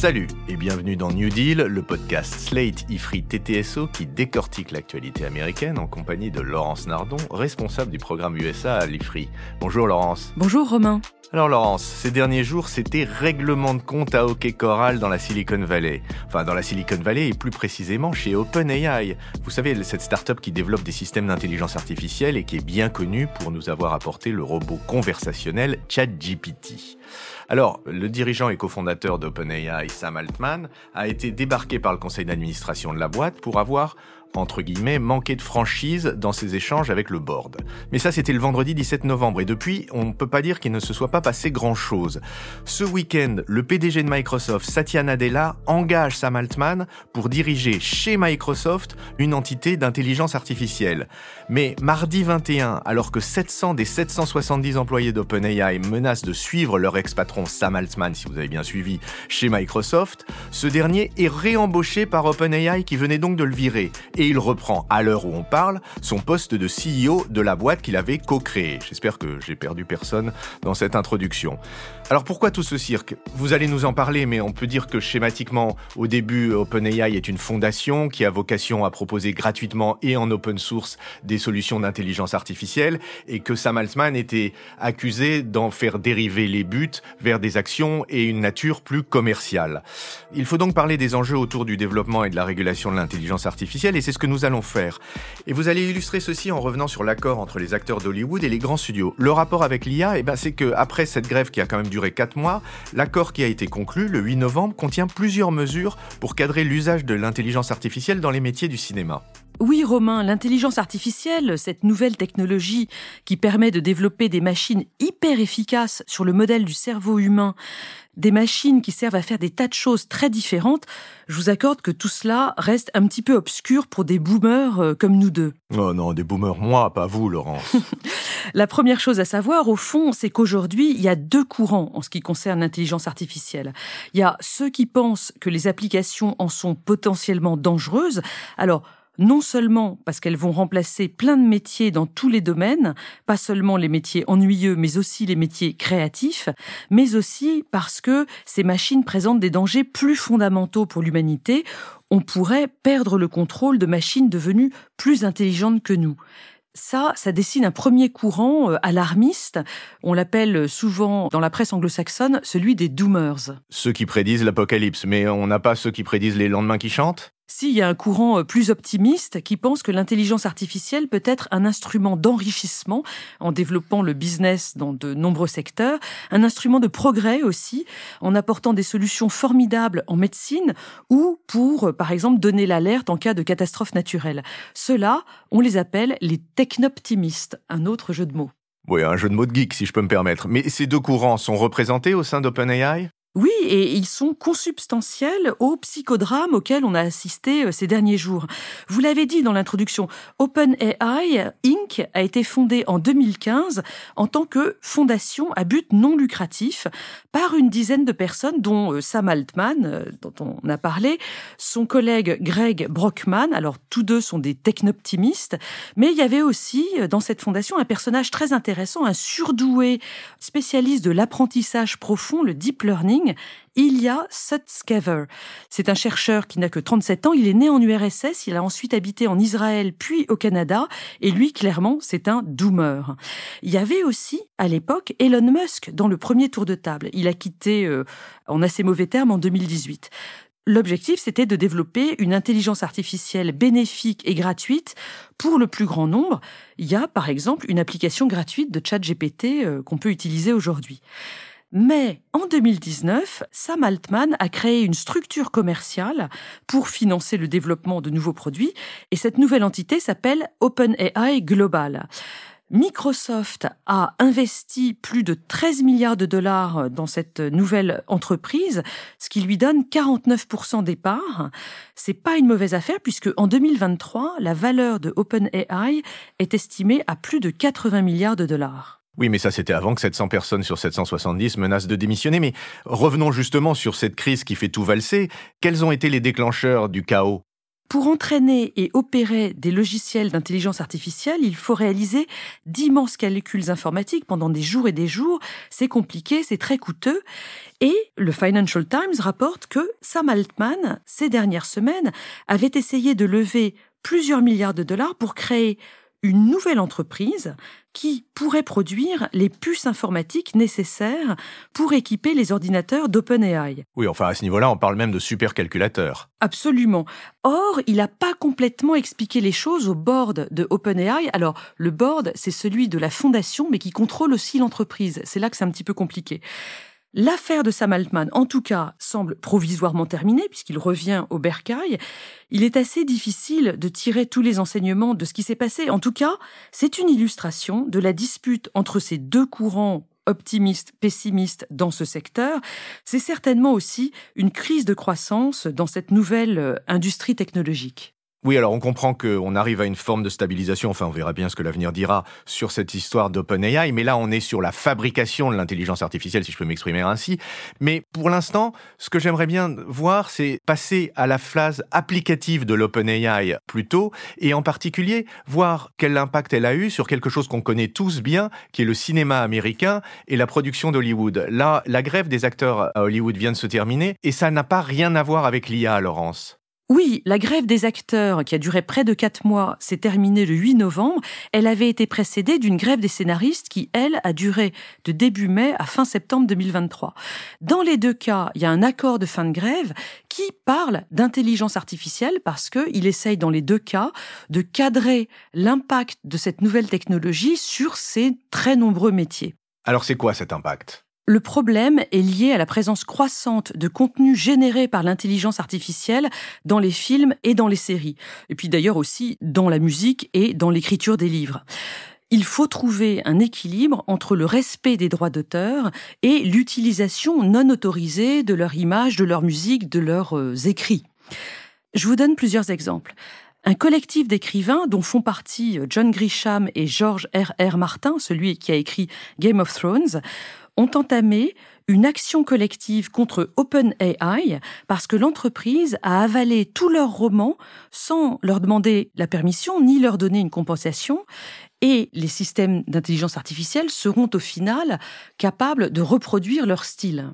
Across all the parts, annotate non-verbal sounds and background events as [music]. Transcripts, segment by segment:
Salut et bienvenue dans New Deal, le podcast Slate IFRI TTSO qui décortique l'actualité américaine en compagnie de Laurence Nardon, responsable du programme USA à l'IFRI. Bonjour Laurence. Bonjour Romain. Alors Laurence, ces derniers jours, c'était règlement de compte à hockey choral dans la Silicon Valley. Enfin, dans la Silicon Valley et plus précisément chez OpenAI. Vous savez, cette start-up qui développe des systèmes d'intelligence artificielle et qui est bien connue pour nous avoir apporté le robot conversationnel ChatGPT. Alors, le dirigeant et cofondateur d'OpenAI, Sam Altman, a été débarqué par le conseil d'administration de la boîte pour avoir entre guillemets, manquer de franchise dans ses échanges avec le board. Mais ça, c'était le vendredi 17 novembre, et depuis, on ne peut pas dire qu'il ne se soit pas passé grand-chose. Ce week-end, le PDG de Microsoft, Satya Nadella, engage Sam Altman pour diriger chez Microsoft une entité d'intelligence artificielle. Mais mardi 21, alors que 700 des 770 employés d'OpenAI menacent de suivre leur ex-patron Sam Altman, si vous avez bien suivi, chez Microsoft, ce dernier est réembauché par OpenAI qui venait donc de le virer et il reprend, à l'heure où on parle, son poste de CEO de la boîte qu'il avait co-créée. J'espère que j'ai perdu personne dans cette introduction. Alors pourquoi tout ce cirque? Vous allez nous en parler, mais on peut dire que schématiquement, au début, OpenAI est une fondation qui a vocation à proposer gratuitement et en open source des solutions d'intelligence artificielle, et que Sam Altman était accusé d'en faire dériver les buts vers des actions et une nature plus commerciale. Il faut donc parler des enjeux autour du développement et de la régulation de l'intelligence artificielle, ce que nous allons faire. Et vous allez illustrer ceci en revenant sur l'accord entre les acteurs d'Hollywood et les grands studios. Le rapport avec l'IA, eh ben, c'est que après cette grève qui a quand même duré 4 mois, l'accord qui a été conclu le 8 novembre contient plusieurs mesures pour cadrer l'usage de l'intelligence artificielle dans les métiers du cinéma. Oui, Romain, l'intelligence artificielle, cette nouvelle technologie qui permet de développer des machines hyper efficaces sur le modèle du cerveau humain, des machines qui servent à faire des tas de choses très différentes, je vous accorde que tout cela reste un petit peu obscur pour des boomers euh, comme nous deux. Oh non, des boomers, moi, pas vous, Laurence. [laughs] La première chose à savoir, au fond, c'est qu'aujourd'hui, il y a deux courants en ce qui concerne l'intelligence artificielle. Il y a ceux qui pensent que les applications en sont potentiellement dangereuses. Alors, non seulement parce qu'elles vont remplacer plein de métiers dans tous les domaines, pas seulement les métiers ennuyeux, mais aussi les métiers créatifs, mais aussi parce que ces machines présentent des dangers plus fondamentaux pour l'humanité. On pourrait perdre le contrôle de machines devenues plus intelligentes que nous. Ça, ça dessine un premier courant euh, alarmiste. On l'appelle souvent dans la presse anglo-saxonne celui des doomers. Ceux qui prédisent l'apocalypse, mais on n'a pas ceux qui prédisent les lendemains qui chantent? S'il y a un courant euh, plus optimiste qui pense que l'intelligence artificielle peut être un instrument d'enrichissement en développant le business dans de nombreux secteurs, un instrument de progrès aussi en apportant des solutions formidables en médecine ou pour, euh, par exemple, donner l'alerte en cas de catastrophe naturelle. Ceux-là, on les appelle les technoptimistes, un autre jeu de mots. Oui, un jeu de mots de geek, si je peux me permettre. Mais ces deux courants sont représentés au sein d'OpenAI? Oui, et ils sont consubstantiels au psychodrame auquel on a assisté euh, ces derniers jours. Vous l'avez dit dans l'introduction, OpenAI Inc. a été fondée en 2015 en tant que fondation à but non lucratif par une dizaine de personnes, dont euh, Sam Altman, euh, dont on a parlé, son collègue Greg Brockman, alors tous deux sont des technoptimistes, mais il y avait aussi dans cette fondation un personnage très intéressant, un surdoué spécialiste de l'apprentissage profond, le deep learning, Ilya Sutskever. C'est un chercheur qui n'a que 37 ans. Il est né en URSS. Il a ensuite habité en Israël puis au Canada. Et lui, clairement, c'est un doomer. Il y avait aussi, à l'époque, Elon Musk dans le premier tour de table. Il a quitté euh, en assez mauvais termes en 2018. L'objectif, c'était de développer une intelligence artificielle bénéfique et gratuite pour le plus grand nombre. Il y a, par exemple, une application gratuite de ChatGPT euh, qu'on peut utiliser aujourd'hui. Mais en 2019, Sam Altman a créé une structure commerciale pour financer le développement de nouveaux produits et cette nouvelle entité s'appelle OpenAI Global. Microsoft a investi plus de 13 milliards de dollars dans cette nouvelle entreprise, ce qui lui donne 49% des parts. C'est pas une mauvaise affaire puisque en 2023, la valeur de OpenAI est estimée à plus de 80 milliards de dollars. Oui, mais ça c'était avant que 700 personnes sur 770 menacent de démissionner. Mais revenons justement sur cette crise qui fait tout valser. Quels ont été les déclencheurs du chaos? Pour entraîner et opérer des logiciels d'intelligence artificielle, il faut réaliser d'immenses calculs informatiques pendant des jours et des jours. C'est compliqué, c'est très coûteux. Et le Financial Times rapporte que Sam Altman, ces dernières semaines, avait essayé de lever plusieurs milliards de dollars pour créer une nouvelle entreprise qui pourrait produire les puces informatiques nécessaires pour équiper les ordinateurs d'OpenAI. Oui, enfin à ce niveau-là, on parle même de supercalculateurs. Absolument. Or, il n'a pas complètement expliqué les choses au board de OpenAI. Alors, le board, c'est celui de la fondation, mais qui contrôle aussi l'entreprise. C'est là que c'est un petit peu compliqué. L'affaire de Sam Altman, en tout cas, semble provisoirement terminée puisqu'il revient au bercail. Il est assez difficile de tirer tous les enseignements de ce qui s'est passé. En tout cas, c'est une illustration de la dispute entre ces deux courants optimistes, pessimistes dans ce secteur. C'est certainement aussi une crise de croissance dans cette nouvelle euh, industrie technologique. Oui, alors on comprend qu'on arrive à une forme de stabilisation, enfin on verra bien ce que l'avenir dira sur cette histoire d'OpenAI, mais là on est sur la fabrication de l'intelligence artificielle, si je peux m'exprimer ainsi. Mais pour l'instant, ce que j'aimerais bien voir, c'est passer à la phase applicative de l'OpenAI plutôt, et en particulier voir quel impact elle a eu sur quelque chose qu'on connaît tous bien, qui est le cinéma américain et la production d'Hollywood. Là, la grève des acteurs à Hollywood vient de se terminer, et ça n'a pas rien à voir avec l'IA, Laurence. Oui, la grève des acteurs, qui a duré près de quatre mois, s'est terminée le 8 novembre. Elle avait été précédée d'une grève des scénaristes qui, elle, a duré de début mai à fin septembre 2023. Dans les deux cas, il y a un accord de fin de grève qui parle d'intelligence artificielle parce qu'il essaye dans les deux cas de cadrer l'impact de cette nouvelle technologie sur ces très nombreux métiers. Alors c'est quoi cet impact? Le problème est lié à la présence croissante de contenus générés par l'intelligence artificielle dans les films et dans les séries, et puis d'ailleurs aussi dans la musique et dans l'écriture des livres. Il faut trouver un équilibre entre le respect des droits d'auteur et l'utilisation non autorisée de leur image, de leur musique, de leurs euh, écrits. Je vous donne plusieurs exemples. Un collectif d'écrivains dont font partie euh, John Grisham et George R. R. Martin, celui qui a écrit Game of Thrones, ont entamé une action collective contre OpenAI parce que l'entreprise a avalé tous leurs romans sans leur demander la permission ni leur donner une compensation et les systèmes d'intelligence artificielle seront au final capables de reproduire leur style.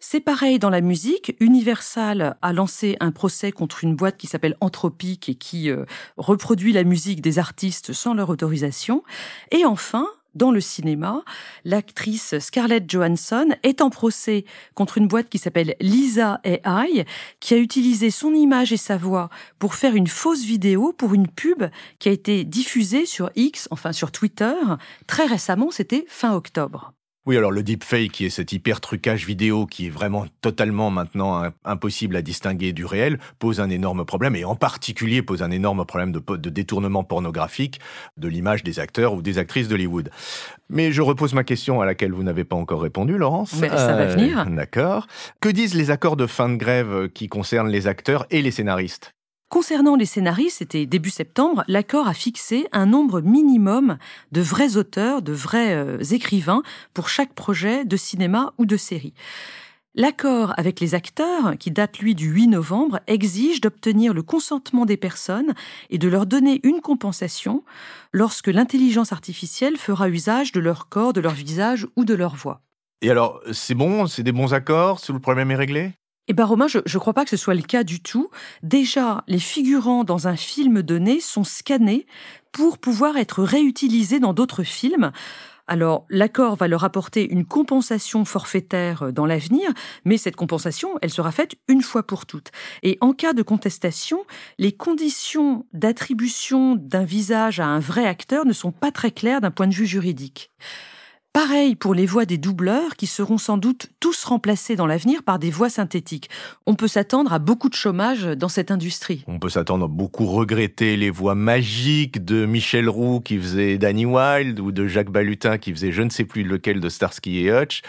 C'est pareil dans la musique. Universal a lancé un procès contre une boîte qui s'appelle Anthropic et qui euh, reproduit la musique des artistes sans leur autorisation. Et enfin, dans le cinéma, l'actrice Scarlett Johansson est en procès contre une boîte qui s'appelle Lisa AI, qui a utilisé son image et sa voix pour faire une fausse vidéo pour une pub qui a été diffusée sur X, enfin sur Twitter, très récemment, c'était fin octobre. Oui, alors le deepfake, qui est cet hyper trucage vidéo qui est vraiment totalement maintenant impossible à distinguer du réel, pose un énorme problème et en particulier pose un énorme problème de, de détournement pornographique de l'image des acteurs ou des actrices d'Hollywood. Mais je repose ma question à laquelle vous n'avez pas encore répondu, Laurence. Mais ça va venir. Euh, d'accord. Que disent les accords de fin de grève qui concernent les acteurs et les scénaristes? Concernant les scénaristes, c'était début septembre, l'accord a fixé un nombre minimum de vrais auteurs, de vrais euh, écrivains pour chaque projet de cinéma ou de série. L'accord avec les acteurs, qui date lui du 8 novembre, exige d'obtenir le consentement des personnes et de leur donner une compensation lorsque l'intelligence artificielle fera usage de leur corps, de leur visage ou de leur voix. Et alors, c'est bon, c'est des bons accords, le problème est réglé? Eh bien, Romain, je ne crois pas que ce soit le cas du tout. Déjà, les figurants dans un film donné sont scannés pour pouvoir être réutilisés dans d'autres films. Alors, l'accord va leur apporter une compensation forfaitaire dans l'avenir, mais cette compensation, elle sera faite une fois pour toutes. Et en cas de contestation, les conditions d'attribution d'un visage à un vrai acteur ne sont pas très claires d'un point de vue juridique. Pareil pour les voix des doubleurs qui seront sans doute tous remplacés dans l'avenir par des voix synthétiques. On peut s'attendre à beaucoup de chômage dans cette industrie. On peut s'attendre à beaucoup regretter les voix magiques de Michel Roux qui faisait Danny Wilde ou de Jacques Balutin qui faisait je ne sais plus lequel de Starsky et Hutch.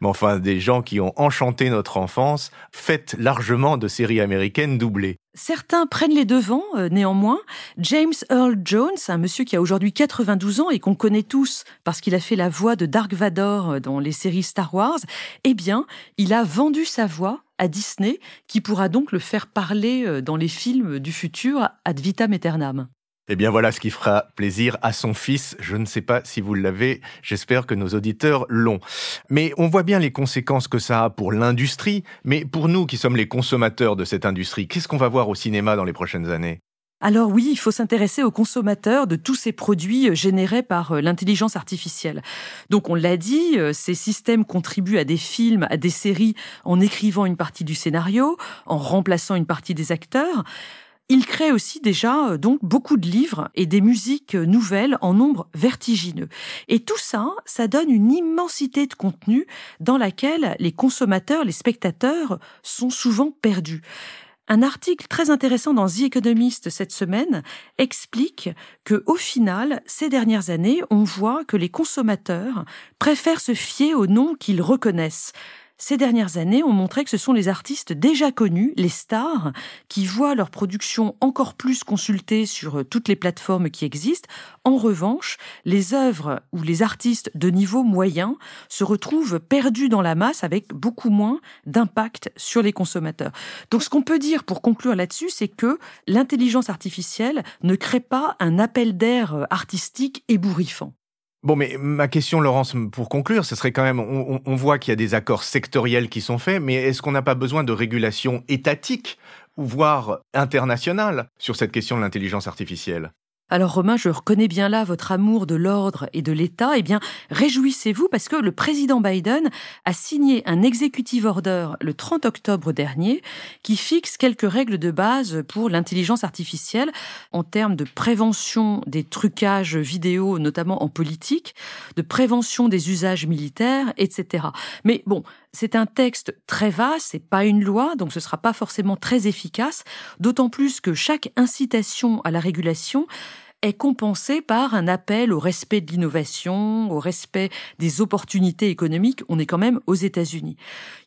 Mais enfin, des gens qui ont enchanté notre enfance, faites largement de séries américaines doublées. Certains prennent les devants, euh, néanmoins. James Earl Jones, un monsieur qui a aujourd'hui 92 ans et qu'on connaît tous parce qu'il a fait la voix de Dark Vador euh, dans les séries Star Wars, eh bien, il a vendu sa voix à Disney, qui pourra donc le faire parler euh, dans les films du futur ad vitam aeternam. Eh bien voilà ce qui fera plaisir à son fils. Je ne sais pas si vous l'avez, j'espère que nos auditeurs l'ont. Mais on voit bien les conséquences que ça a pour l'industrie, mais pour nous qui sommes les consommateurs de cette industrie, qu'est-ce qu'on va voir au cinéma dans les prochaines années? Alors oui, il faut s'intéresser aux consommateurs de tous ces produits euh, générés par euh, l'intelligence artificielle. Donc on l'a dit, euh, ces systèmes contribuent à des films, à des séries en écrivant une partie du scénario, en remplaçant une partie des acteurs. Il crée aussi déjà euh, donc beaucoup de livres et des musiques euh, nouvelles en nombre vertigineux. Et tout ça, ça donne une immensité de contenu dans laquelle les consommateurs, les spectateurs sont souvent perdus. Un article très intéressant dans The Economist cette semaine explique que, au final, ces dernières années, on voit que les consommateurs préfèrent se fier aux noms qu'ils reconnaissent ces dernières années ont montré que ce sont les artistes déjà connus, les stars, qui voient leur production encore plus consultée sur euh, toutes les plateformes qui existent. En revanche, les œuvres ou les artistes de niveau moyen se retrouvent perdus dans la masse avec beaucoup moins d'impact sur les consommateurs. Donc ce qu'on peut dire pour conclure là-dessus, c'est que l'intelligence artificielle ne crée pas un appel d'air euh, artistique ébouriffant. Bon, mais ma question, Laurence, pour conclure, ce serait quand même, on, voit qu'il y a des accords sectoriels qui sont faits, mais est-ce qu'on n'a pas besoin de régulation étatique voire internationale sur cette question de l'intelligence artificielle? Alors Romain, je reconnais bien là votre amour de l'ordre et de l'État. Eh bien, réjouissez-vous parce que le président Biden a signé un executive order le 30 octobre dernier qui fixe quelques règles de base pour l'intelligence artificielle en termes de prévention des trucages vidéo, notamment en politique, de prévention des usages militaires, etc. Mais bon, c'est un texte très vaste, c'est pas une loi, donc ce sera pas forcément très efficace, d'autant plus que chaque incitation à la régulation est compensée par un appel au respect de l'innovation, au respect des opportunités économiques. On est quand même aux États-Unis.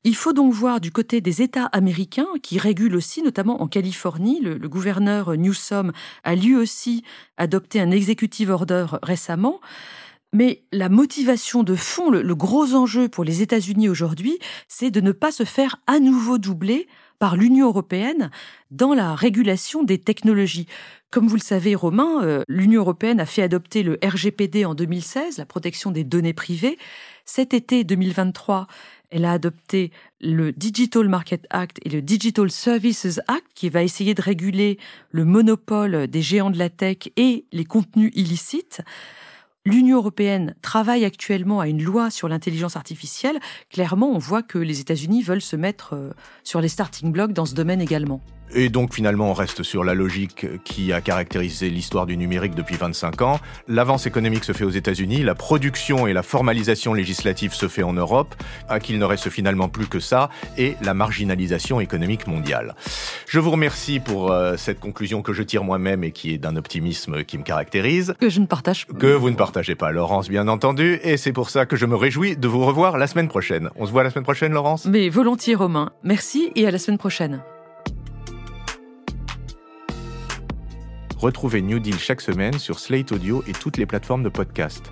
Il faut donc voir du côté des États américains qui régulent aussi, notamment en Californie. Le, le gouverneur Newsom a lui aussi adopté un executive order récemment. Mais la motivation de fond, le, gros enjeu pour les États-Unis aujourd'hui, c'est de ne pas se faire à nouveau doubler par l'Union européenne dans la régulation des technologies. Comme vous le savez, Romain, euh, l'Union européenne a fait adopter le RGPD en 2016, la protection des données privées. Cet été 2023, elle a adopté le Digital Market Act et le Digital Services Act qui va essayer de réguler le monopole des géants de la tech et les contenus illicites. L'Union européenne travaille actuellement à une loi sur l'intelligence artificielle. Clairement, on voit que les États-Unis veulent se mettre euh, sur les starting blocks dans ce domaine également. Et donc finalement, on reste sur la logique qui a caractérisé l'histoire du numérique depuis 25 ans. L'avance économique se fait aux États-Unis, la production et la formalisation législative se fait en Europe, à qu'il ne reste finalement plus que ça, et la marginalisation économique mondiale. Je vous remercie pour euh, cette conclusion que je tire moi-même et qui est d'un optimisme qui me caractérise. Que je ne partage pas. Que vous ne partagez pas, Laurence, bien entendu, et c'est pour ça que je me réjouis de vous revoir la semaine prochaine. On se voit la semaine prochaine, Laurence? Mais volontiers, Romain. Merci et à la semaine prochaine. Retrouvez New Deal chaque semaine sur Slate Audio et toutes les plateformes de podcast.